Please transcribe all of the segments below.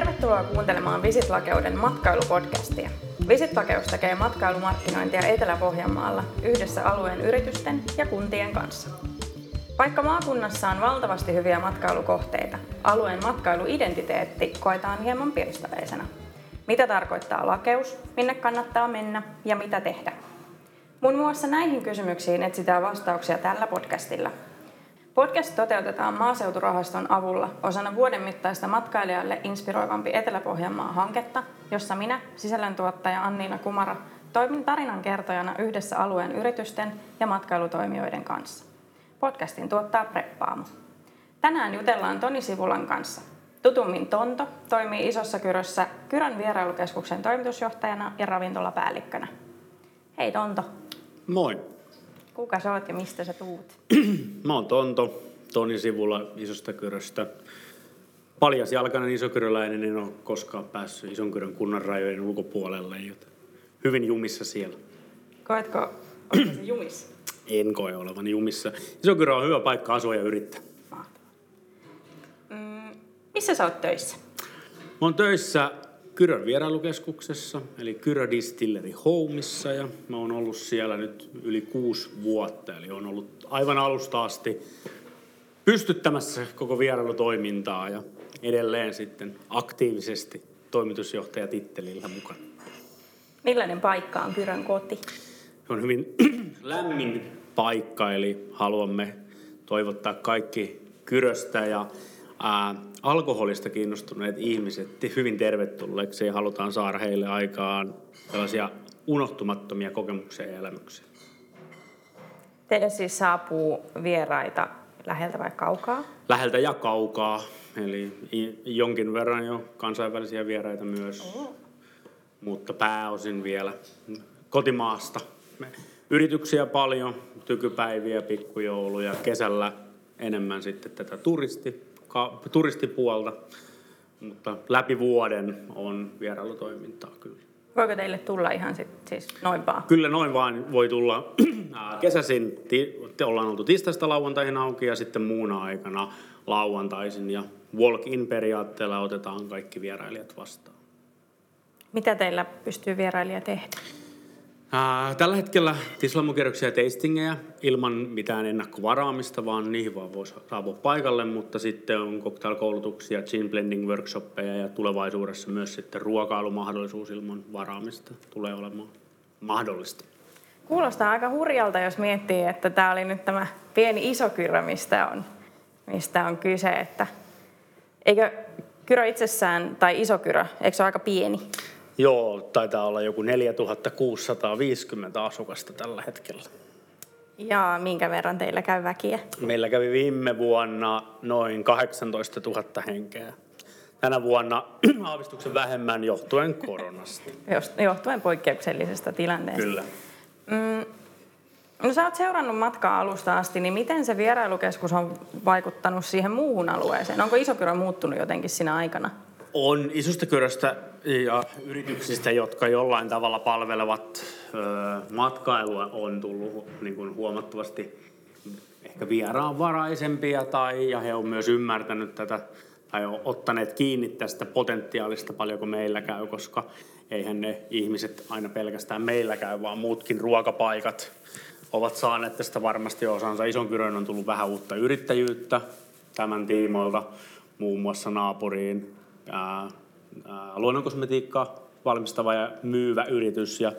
Tervetuloa kuuntelemaan Visitlakeuden matkailupodcastia. Visitlakeus tekee matkailumarkkinointia Etelä-Pohjanmaalla yhdessä alueen yritysten ja kuntien kanssa. Vaikka maakunnassa on valtavasti hyviä matkailukohteita, alueen matkailuidentiteetti koetaan hieman pirstaleisena. Mitä tarkoittaa lakeus, minne kannattaa mennä ja mitä tehdä? Muun muassa näihin kysymyksiin etsitään vastauksia tällä podcastilla. Podcast toteutetaan maaseuturahaston avulla osana vuoden mittaista matkailijalle inspiroivampi Etelä-Pohjanmaa hanketta, jossa minä, sisällöntuottaja Anniina Kumara, toimin tarinan kertojana yhdessä alueen yritysten ja matkailutoimijoiden kanssa. Podcastin tuottaa Preppaamo. Tänään jutellaan Toni Sivulan kanssa. Tutummin Tonto toimii Isossa Kyrössä Kyrön vierailukeskuksen toimitusjohtajana ja ravintolapäällikkönä. Hei Tonto. Moi. Kuka sä oot ja mistä sä tuut? Mä oon Tonto, Toni Sivulla Isosta Kyröstä. Paljas jalkainen isokyröläinen, en ole koskaan päässyt Isonkyrön kunnan rajojen ulkopuolelle, joten hyvin jumissa siellä. Koetko se jumissa? En koe olevan jumissa. Isokyrö on hyvä paikka asua ja yrittää. Mahtavaa. Mm, missä sä oot töissä? Mä oon töissä Kyrön vierailukeskuksessa, eli Kyrö Distilleri Homeissa, ja mä oon ollut siellä nyt yli kuusi vuotta, eli on ollut aivan alusta asti pystyttämässä koko vierailutoimintaa ja edelleen sitten aktiivisesti toimitusjohtajatittelillä mukana. Millainen paikka on Kyrön koti? Se on hyvin lämmin paikka, eli haluamme toivottaa kaikki Kyröstä ja ää, alkoholista kiinnostuneet ihmiset hyvin tervetulleeksi ja halutaan saada heille aikaan tällaisia unohtumattomia kokemuksia ja elämyksiä. Teille siis saapuu vieraita läheltä vai kaukaa? Läheltä ja kaukaa, eli jonkin verran jo kansainvälisiä vieraita myös, oh. mutta pääosin vielä kotimaasta. Yrityksiä paljon, tykypäiviä, pikkujouluja, kesällä enemmän sitten tätä turisti, ka, turistipuolta, mutta läpi vuoden on vierailutoimintaa kyllä. Voiko teille tulla ihan sit, siis noin vaan? Kyllä noin vaan voi tulla. Kesäsin te ollaan oltu tistaista lauantaihin auki ja sitten muuna aikana lauantaisin ja walk-in periaatteella otetaan kaikki vierailijat vastaan. Mitä teillä pystyy vierailija tehdä? Tällä hetkellä tislamukierroksia ja tastingeja ilman mitään ennakkovaraamista, vaan niihin vaan voi saapua paikalle, mutta sitten on cocktail-koulutuksia, gin blending workshoppeja ja tulevaisuudessa myös sitten ruokailumahdollisuus ilman varaamista tulee olemaan mahdollista. Kuulostaa aika hurjalta, jos miettii, että tämä oli nyt tämä pieni iso kyrö, mistä on, mistä on kyse. Että eikö kyrö itsessään, tai iso kyrö, eikö se ole aika pieni? Joo, taitaa olla joku 4650 asukasta tällä hetkellä. Ja minkä verran teillä käy väkiä? Meillä kävi viime vuonna noin 18 000 henkeä. Tänä vuonna aavistuksen vähemmän johtuen koronasta. Johtuen poikkeuksellisesta tilanteesta. Kyllä. Mm, no sä oot seurannut matkaa alusta asti, niin miten se vierailukeskus on vaikuttanut siihen muuhun alueeseen? Onko Isokyrö muuttunut jotenkin siinä aikana? On isosta kyröstä ja yrityksistä, jotka jollain tavalla palvelevat matkailua, on tullut niin kuin huomattavasti ehkä vieraanvaraisempia tai, ja he on myös ymmärtänyt tätä tai on ottaneet kiinni tästä potentiaalista paljonko meillä käy, koska eihän ne ihmiset aina pelkästään meillä käy, vaan muutkin ruokapaikat ovat saaneet tästä varmasti osansa. Ison Kyrön on tullut vähän uutta yrittäjyyttä tämän tiimoilta, muun muassa naapuriin luonnonkosmetiikkaa valmistava ja myyvä yritys ja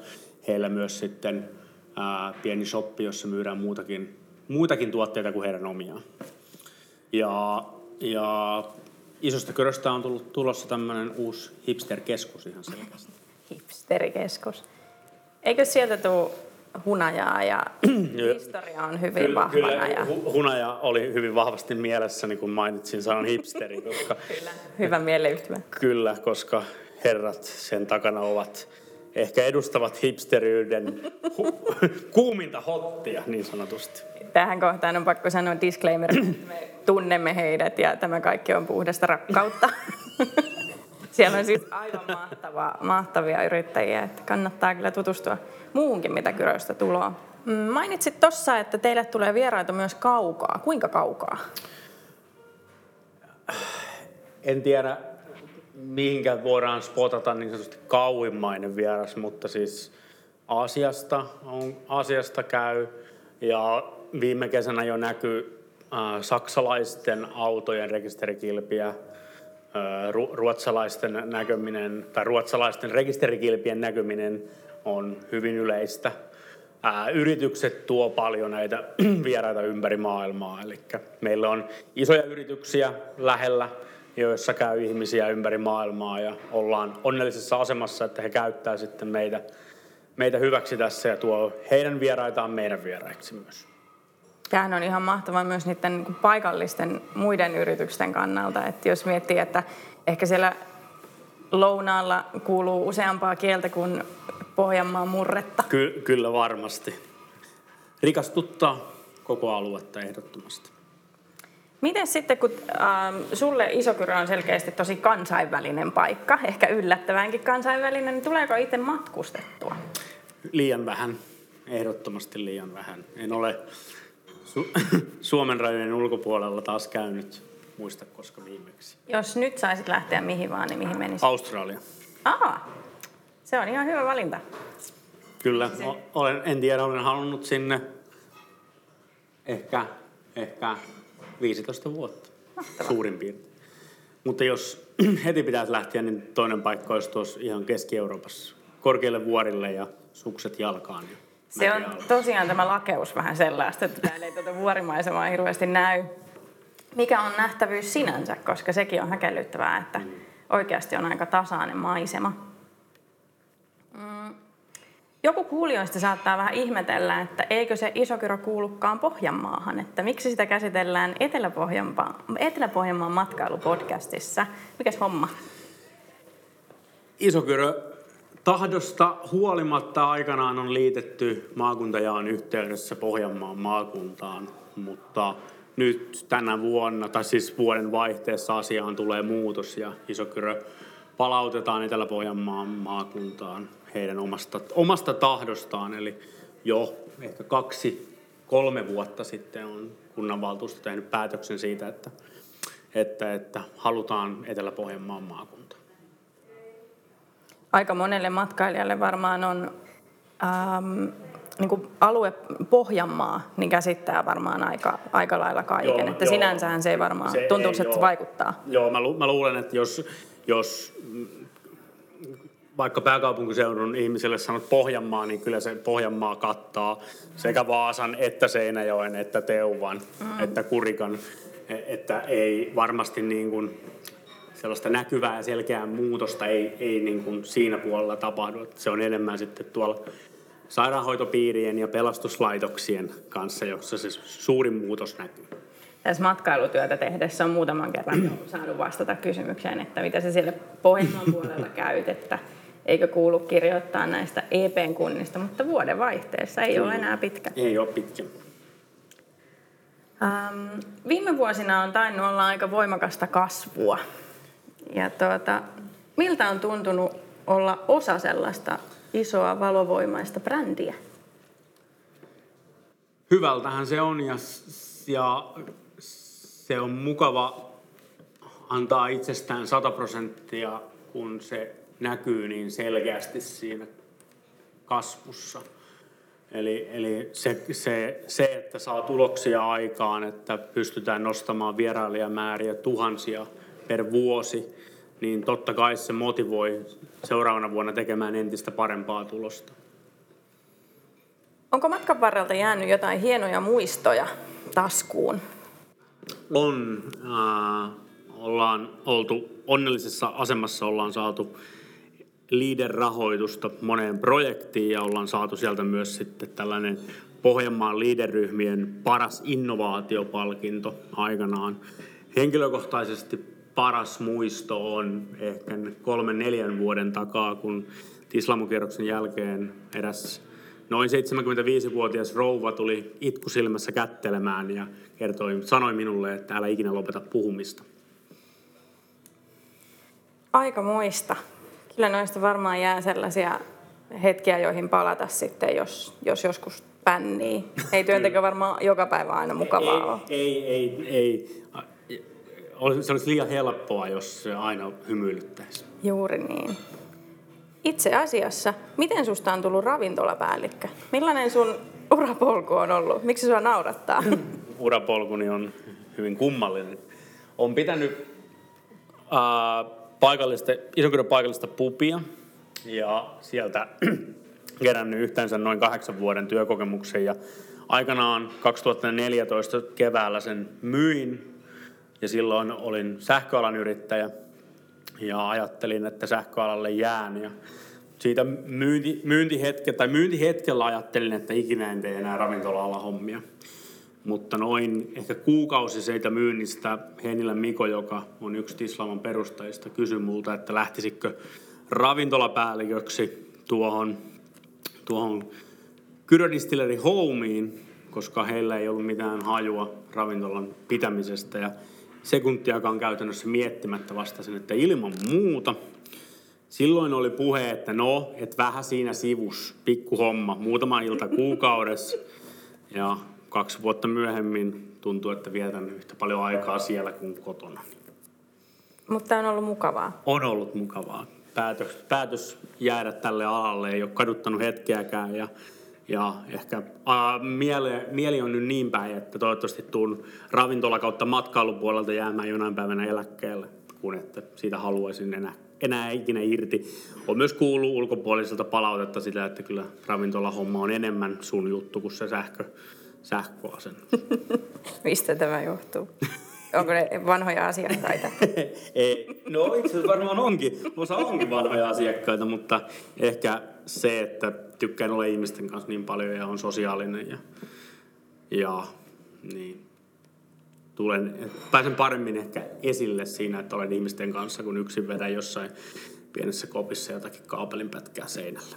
heillä myös sitten ää, pieni shoppi, jossa myydään muutakin, muitakin tuotteita kuin heidän omiaan. Ja, ja isosta köröstä on tullut tulossa tämmöinen uusi hipsterkeskus ihan selkeästi. Hipsterikeskus. Eikö sieltä tule hunajaa ja historia on hyvin kyllä, vahvana. Kyllä, ja... hunaja oli hyvin vahvasti mielessä, niin kun mainitsin sanan hipsteri. Koska, kyllä, hyvä mieleyhtymä. Kyllä, koska herrat sen takana ovat ehkä edustavat hipsteriyden hu- kuuminta hottia niin sanotusti. Tähän kohtaan on pakko sanoa disclaimer, että me tunnemme heidät ja tämä kaikki on puhdasta rakkautta. Siellä on siis aivan mahtavaa, mahtavia yrittäjiä, että kannattaa kyllä tutustua muuhunkin, mitä Kyröstä tuloa. Mm, mainitsit tuossa, että teille tulee vieraita myös kaukaa. Kuinka kaukaa? En tiedä, mihinkä voidaan spotata niin sanotusti kauimmainen vieras, mutta siis Aasiasta, on, Aasiasta käy ja viime kesänä jo näkyy äh, saksalaisten autojen rekisterikilpiä, ruotsalaisten näkyminen tai ruotsalaisten rekisterikilpien näkyminen on hyvin yleistä. Yritykset tuo paljon näitä vieraita ympäri maailmaa. Eli meillä on isoja yrityksiä lähellä, joissa käy ihmisiä ympäri maailmaa ja ollaan onnellisessa asemassa, että he käyttää sitten meitä, meitä hyväksi tässä ja tuo heidän vieraitaan meidän vieraiksi myös. Tämähän on ihan mahtavaa myös niiden niin paikallisten muiden yritysten kannalta, että jos miettii, että ehkä siellä lounaalla kuuluu useampaa kieltä kuin Pohjanmaan murretta. Ky- kyllä varmasti. Rikastuttaa koko aluetta ehdottomasti. Miten sitten, kun äh, sulle Isokyrö on selkeästi tosi kansainvälinen paikka, ehkä yllättävänkin kansainvälinen, niin tuleeko itse matkustettua? Liian vähän, ehdottomasti liian vähän. En ole Su- Suomen rajojen ulkopuolella taas käynyt, muista koska viimeksi. Jos nyt saisit lähteä mihin vaan, niin mihin menisit? Australia. Aa, se on ihan hyvä valinta. Kyllä, olen, en tiedä, olen halunnut sinne ehkä, ehkä 15 vuotta Mahtavaa. suurin piirtein. Mutta jos heti pitäisi lähteä, niin toinen paikka olisi tuossa ihan Keski-Euroopassa. Korkeille vuorille ja sukset jalkaan. Ja se on tosiaan tämä lakeus vähän sellaista, että täällä ei tuota vuorimaisemaa hirveästi näy. Mikä on nähtävyys sinänsä, koska sekin on häkellyttävää, että mm. oikeasti on aika tasainen maisema. Mm. Joku kuulijoista saattaa vähän ihmetellä, että eikö se Isokyrö kuulukaan Pohjanmaahan, että miksi sitä käsitellään Etelä-Pohjanmaan, Etelä-Pohjanmaan matkailupodcastissa. Mikäs homma? Isokyrö tahdosta huolimatta aikanaan on liitetty maakuntajaan yhteydessä Pohjanmaan maakuntaan, mutta nyt tänä vuonna, tai siis vuoden vaihteessa asiaan tulee muutos ja Isokyrö palautetaan Etelä-Pohjanmaan maakuntaan heidän omasta, omasta tahdostaan. Eli jo ehkä kaksi, kolme vuotta sitten on kunnanvaltuusto tehnyt päätöksen siitä, että, että, että halutaan Etelä-Pohjanmaan maakuntaan aika monelle matkailijalle varmaan on ähm, niin kuin alue Pohjanmaa, niin käsittää varmaan aika, aika lailla kaiken. Joo, että joo. sinänsähän se ei varmaan, se tuntuu, että se vaikuttaa. Joo, mä, lu, mä luulen, että jos, jos vaikka pääkaupunkiseudun ihmiselle sanot Pohjanmaa, niin kyllä se Pohjanmaa kattaa sekä Vaasan, että Seinäjoen, että Teuvan, mm. että Kurikan. E, että ei varmasti niin kuin sellaista näkyvää ja selkeää muutosta ei, ei niin kuin siinä puolella tapahdu. Se on enemmän sitten tuolla sairaanhoitopiirien ja pelastuslaitoksien kanssa, jossa se suurin muutos näkyy. Tässä matkailutyötä tehdessä on muutaman kerran saanut vastata kysymykseen, että mitä se siellä Pohjanmaan puolella käyt, että eikö kuulu kirjoittaa näistä EPn kunnista, mutta vuoden vaihteessa ei Kyllä. ole enää pitkä. Ei ole pitkä. Ähm, viime vuosina on tainnut olla aika voimakasta kasvua ja tuota, miltä on tuntunut olla osa sellaista isoa valovoimaista brändiä? Hyvältähän se on ja, ja se on mukava antaa itsestään 100 prosenttia, kun se näkyy niin selkeästi siinä kasvussa. Eli, eli se, se, se, että saa tuloksia aikaan, että pystytään nostamaan vierailijamääriä tuhansia – per vuosi, niin totta kai se motivoi seuraavana vuonna tekemään entistä parempaa tulosta. Onko matkan varrelta jäänyt jotain hienoja muistoja taskuun? On. Äh, ollaan oltu onnellisessa asemassa, ollaan saatu leader-rahoitusta moneen projektiin ja ollaan saatu sieltä myös sitten tällainen Pohjanmaan leader-ryhmien paras innovaatiopalkinto aikanaan. Henkilökohtaisesti paras muisto on ehkä kolmen neljän vuoden takaa, kun Tislamukierroksen jälkeen eräs noin 75-vuotias rouva tuli itkusilmässä kättelemään ja kertoi, sanoi minulle, että älä ikinä lopeta puhumista. Aika muista. Kyllä noista varmaan jää sellaisia hetkiä, joihin palata sitten, jos, jos joskus pännii. Ei työnteko varmaan joka päivä aina mukavaa ei, ole. Ei, ei, ei se olisi liian helppoa, jos se aina hymyilyttäisi. Juuri niin. Itse asiassa, miten susta on tullut ravintolapäällikkö? Millainen sun urapolku on ollut? Miksi sua naurattaa? Urapolkuni on hyvin kummallinen. Olen pitänyt äh, paikallista, Isokyden paikallista pupia ja sieltä kerännyt yhteensä noin kahdeksan vuoden työkokemuksen ja aikanaan 2014 keväällä sen myin ja silloin olin sähköalan yrittäjä ja ajattelin, että sähköalalle jään ja siitä myynti, myyntihetke, tai myyntihetkellä ajattelin, että ikinä en tee enää ravintola hommia. Mutta noin ehkä kuukausi siitä myynnistä Heinilä Miko, joka on yksi Tislaman perustajista, kysyi multa, että lähtisikö ravintolapäälliköksi tuohon, tuohon Kyrödistilleri Homeen, koska heillä ei ollut mitään hajua ravintolan pitämisestä. Ja sekuntiakaan käytännössä miettimättä vastasin, että ilman muuta. Silloin oli puhe, että no, että vähän siinä sivus, pikku homma, muutama ilta kuukaudessa. Ja kaksi vuotta myöhemmin tuntuu, että vietän yhtä paljon aikaa siellä kuin kotona. Mutta on ollut mukavaa. On ollut mukavaa. Päätös, päätös jäädä tälle alalle ei ole kaduttanut hetkeäkään ja, ja ehkä ää, miele, mieli on nyt niin päin, että toivottavasti tuun ravintola kautta matkailupuolelta jäämään jonain päivänä eläkkeelle, kun että siitä haluaisin enää, enää ikinä irti. On myös kuullut ulkopuoliselta palautetta sitä, että kyllä ravintolahomma on enemmän sun juttu kuin se sähkö, sähköasen. Mistä tämä johtuu? Onko ne vanhoja asiakkaita? Ei, no itse asiassa varmaan onkin. Osa onkin vanhoja asiakkaita, mutta ehkä se, että tykkään olla ihmisten kanssa niin paljon ja on sosiaalinen ja, ja niin, tulen, pääsen paremmin ehkä esille siinä, että olen ihmisten kanssa, kun yksin vedän jossain pienessä kopissa jotakin kaapelinpätkää seinällä.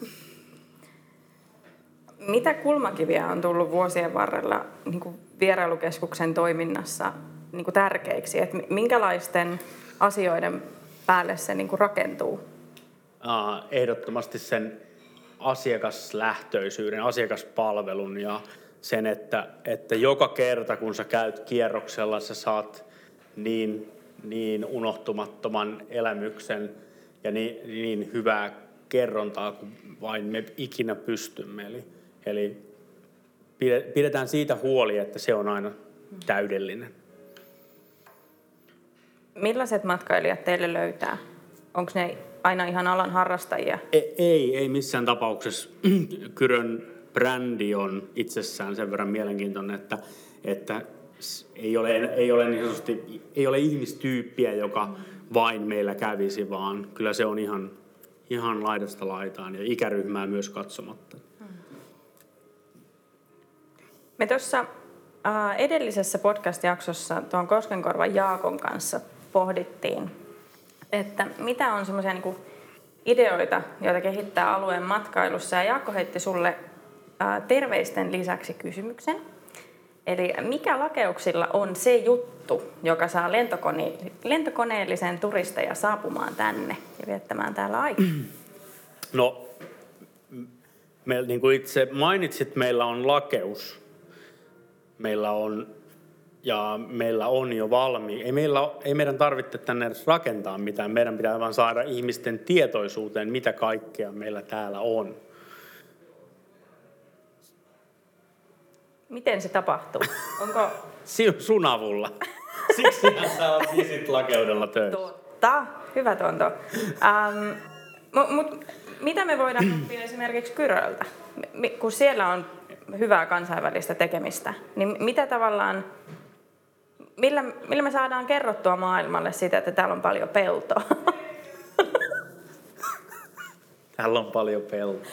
Mitä kulmakiviä on tullut vuosien varrella niin kuin vierailukeskuksen toiminnassa niin kuin tärkeiksi? Että minkälaisten asioiden päälle se niin kuin rakentuu? Ehdottomasti sen asiakaslähtöisyyden, asiakaspalvelun ja sen, että, että joka kerta kun sä käyt kierroksella, sä saat niin, niin unohtumattoman elämyksen ja niin, niin hyvää kerrontaa kuin vain me ikinä pystymme. Eli, eli pidetään siitä huoli, että se on aina täydellinen. Millaiset matkailijat teille löytää? Onko ne aina ihan alan harrastajia? Ei, ei, ei missään tapauksessa. Kyrön brändi on itsessään sen verran mielenkiintoinen, että, että ei ole, ei ole niin sanotusti, ei ole ihmistyyppiä, joka vain meillä kävisi, vaan kyllä se on ihan, ihan laidasta laitaan ja ikäryhmää myös katsomatta. Me tuossa edellisessä podcast-jaksossa tuon Koskenkorvan Jaakon kanssa pohdittiin, että mitä on semmoisia niin ideoita, joita kehittää alueen matkailussa. Ja Jaakko heitti sulle terveisten lisäksi kysymyksen. Eli mikä lakeuksilla on se juttu, joka saa lentokone- lentokoneellisen turisteja saapumaan tänne ja viettämään täällä aikaa? No, me, niin kuin itse mainitsit, meillä on lakeus. Meillä on ja meillä on jo valmi. Ei, meillä, ei meidän tarvitse tänne edes rakentaa mitään. Meidän pitää vain saada ihmisten tietoisuuteen, mitä kaikkea meillä täällä on. Miten se tapahtuu? Onko... Sun avulla. Siksi sä oot visit lakeudella töissä. Totta. Hyvä Tonto. Ähm, mut, mut, mitä me voidaan oppia esimerkiksi Kyröltä? Kun siellä on hyvää kansainvälistä tekemistä, niin mitä tavallaan millä, millä me saadaan kerrottua maailmalle sitä, että täällä on paljon peltoa? täällä on paljon peltoa.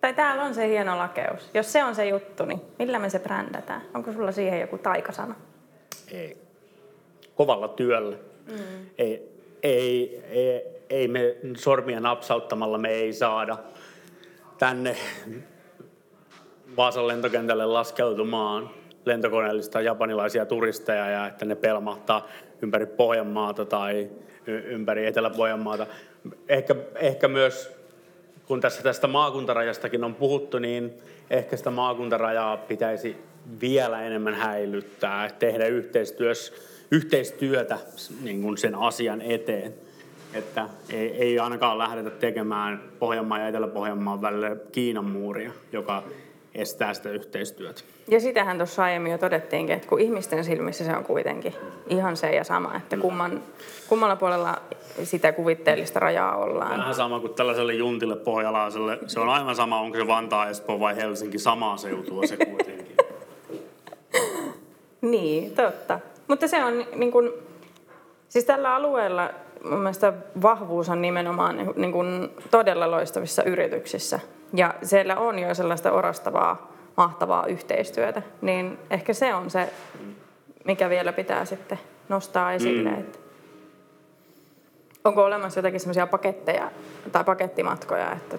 Tai täällä on se hieno lakeus. Jos se on se juttu, niin millä me se brändätään? Onko sulla siihen joku taikasana? Ei. Kovalla työllä. Mm. Ei, ei, ei, ei me sormia napsauttamalla me ei saada tänne Vaasan lentokentälle laskeutumaan lentokoneellista japanilaisia turisteja ja että ne pelmahtaa ympäri Pohjanmaata tai ympäri Etelä-Pohjanmaata. Ehkä, ehkä myös kun tässä tästä maakuntarajastakin on puhuttu, niin ehkä sitä maakuntarajaa pitäisi vielä enemmän häilyttää, tehdä yhteistyötä niin kuin sen asian eteen. Että ei, ei ainakaan lähdetä tekemään Pohjanmaan ja Etelä-Pohjanmaan välille Kiinan muuria, joka estää sitä yhteistyötä. Ja sitähän tuossa aiemmin jo todettiinkin, että kun ihmisten silmissä se on kuitenkin ihan se ja sama, että kumman, kummalla puolella sitä kuvitteellista rajaa ollaan. Vähän sama kuin tällaiselle juntille pohjalaiselle. Se on aivan sama, onko se Vantaa, Espoo vai Helsinki, samaa seutua se kuitenkin. niin, totta. Mutta se on niin kuin, siis tällä alueella mun mielestä vahvuus on nimenomaan niin kuin todella loistavissa yrityksissä. Ja siellä on jo sellaista orastavaa, mahtavaa yhteistyötä. Niin ehkä se on se, mikä vielä pitää sitten nostaa esille. Mm. Että onko olemassa jotakin semmoisia paketteja tai pakettimatkoja, että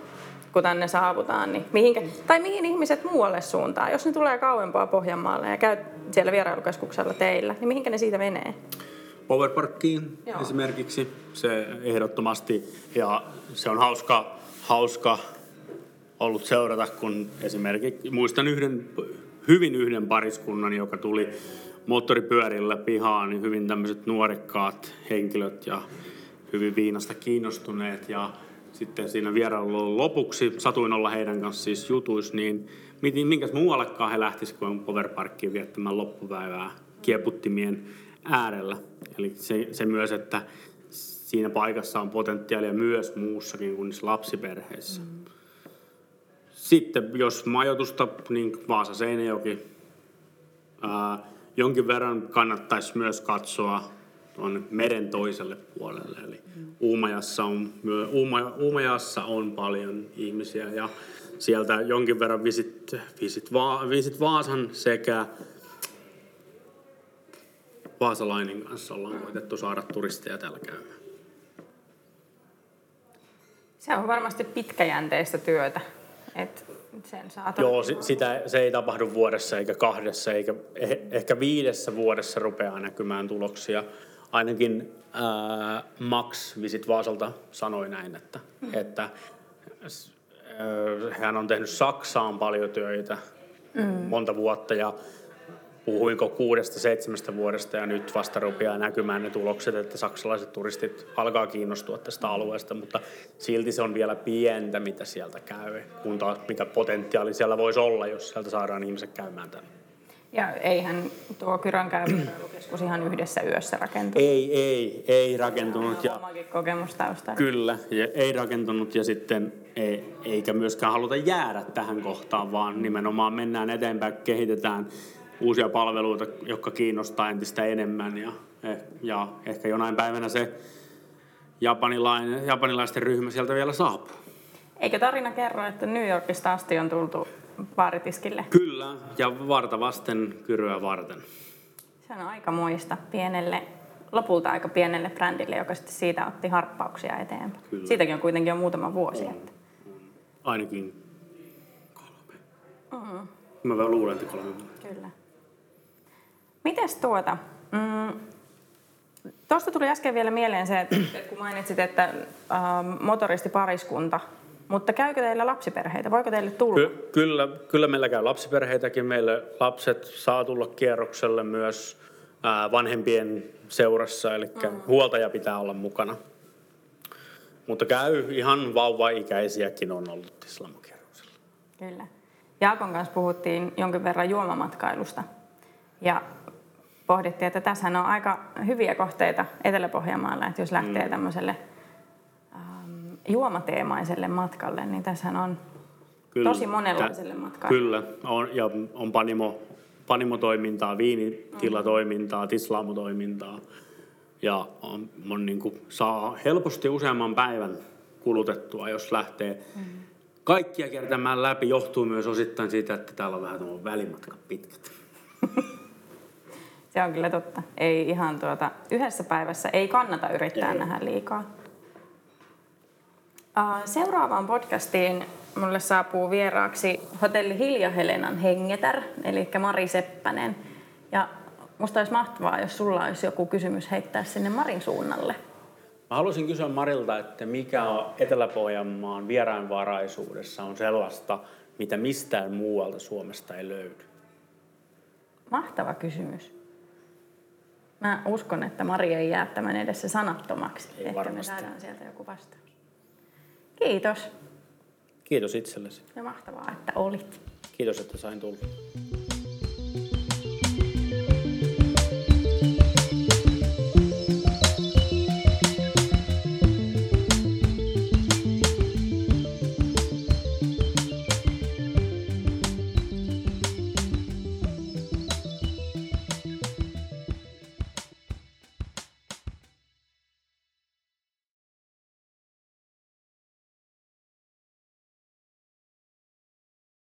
kun tänne saavutaan, niin mihinkä, tai mihin ihmiset muualle suuntaan? Jos ne tulee kauempaa Pohjanmaalle ja käy siellä vierailukeskuksella teillä, niin mihinkä ne siitä menee? Powerparkkiin Joo. esimerkiksi, se ehdottomasti, ja se on hauska, hauska ollut seurata, kun esimerkiksi muistan yhden, hyvin yhden pariskunnan, joka tuli moottoripyörillä pihaan, niin hyvin tämmöiset nuorekkaat henkilöt ja hyvin viinasta kiinnostuneet ja sitten siinä vierailun lopuksi satuin olla heidän kanssa siis jutuis, niin minkäs muuallekaan he lähtisivät kuin Powerparkkiin viettämään loppupäivää kieputtimien äärellä. Eli se, se myös, että siinä paikassa on potentiaalia myös muussakin kuin niissä lapsiperheissä. Mm. Sitten jos majoitusta, niin Vaasa Seinäjoki. Ää, jonkin verran kannattaisi myös katsoa tuonne meren toiselle puolelle. Eli Uumajassa on, Uuma, Uumajassa on paljon ihmisiä ja sieltä jonkin verran visit, visit, Va, visit Vaasan sekä Vaasalainin kanssa ollaan koitettu saada turisteja täällä käymään. Se on varmasti pitkäjänteistä työtä. Et sen saa Joo, sitä, se ei tapahdu vuodessa eikä kahdessa, eikä eh, ehkä viidessä vuodessa rupeaa näkymään tuloksia ainakin ää, Max Visit Vaasalta sanoi näin, että, mm. että ää, hän on tehnyt Saksaan paljon töitä mm. monta vuotta ja puhuinko kuudesta, seitsemästä vuodesta ja nyt vasta rupeaa näkymään ne tulokset, että saksalaiset turistit alkaa kiinnostua tästä alueesta, mutta silti se on vielä pientä, mitä sieltä käy, kun taas mikä potentiaali siellä voisi olla, jos sieltä saadaan ihmiset käymään tänne. Ja eihän tuo Kyrön keskus ihan yhdessä yössä rakentunut. Ei, ei, ei rakentunut. Ja kokemus taustalla. Kyllä, ja ei rakentunut ja sitten ei, eikä myöskään haluta jäädä tähän kohtaan, vaan nimenomaan mennään eteenpäin, kehitetään uusia palveluita, jotka kiinnostaa entistä enemmän ja, eh, ja ehkä jonain päivänä se japanilainen, japanilaisten ryhmä sieltä vielä saapuu. Eikö tarina kerro, että New Yorkista asti on tultu baaritiskille. Kyllä, ja varta vasten kyryä varten. Se on aika muista pienelle, lopulta aika pienelle brändille, joka sitten siitä otti harppauksia eteenpäin. Kyllä. Siitäkin on kuitenkin jo muutama vuosi. On, että... Ainakin kolme. Mm-hmm. Mä vähän luulen, että kolme Kyllä. Mites tuota, mm, Tuosta tuli äsken vielä mieleen se, että, että kun mainitsit, että ähm, motoristipariskunta mutta käykö teillä lapsiperheitä? Voiko teille tulla? Ky- kyllä, kyllä meillä käy lapsiperheitäkin. Meille lapset saa tulla kierrokselle myös ää, vanhempien seurassa, eli mm. huoltaja pitää olla mukana. Mutta käy ihan vauva-ikäisiäkin on ollut islamokierroksella. Kyllä. Jaakon kanssa puhuttiin jonkin verran juomamatkailusta. Ja pohdittiin, että tässä on aika hyviä kohteita Etelä-Pohjanmaalla, että jos lähtee mm. tämmöiselle juomateemaiselle matkalle, niin tässä on kyllä, tosi monenlaiselle matkalle. Kyllä, on, ja on panimo, panimotoimintaa, viinitilatoimintaa, tislaamotoimintaa. Ja on, on niin kuin, saa helposti useamman päivän kulutettua, jos lähtee. Mm. Kaikkia kertämään läpi johtuu myös osittain siitä, että täällä on vähän välimatka pitkät. Se on kyllä totta. Ei ihan tuota, yhdessä päivässä ei kannata yrittää ei. nähdä liikaa. Seuraavaan podcastiin mulle saapuu vieraaksi hotelli Hilja Helenan hengetär, eli Mari Seppänen. Ja musta olisi mahtavaa, jos sulla olisi joku kysymys heittää sinne Marin suunnalle. Mä haluaisin kysyä Marilta, että mikä on Etelä-Pohjanmaan vieraanvaraisuudessa on sellaista, mitä mistään muualta Suomesta ei löydy? Mahtava kysymys. Mä uskon, että Mari ei jää tämän edessä sanattomaksi. Ei Ehkä varmasti. me saadaan sieltä joku vastaus. Kiitos Kiitos itsellesi. ja mahtavaa, että olit. Kiitos, että sain tulla.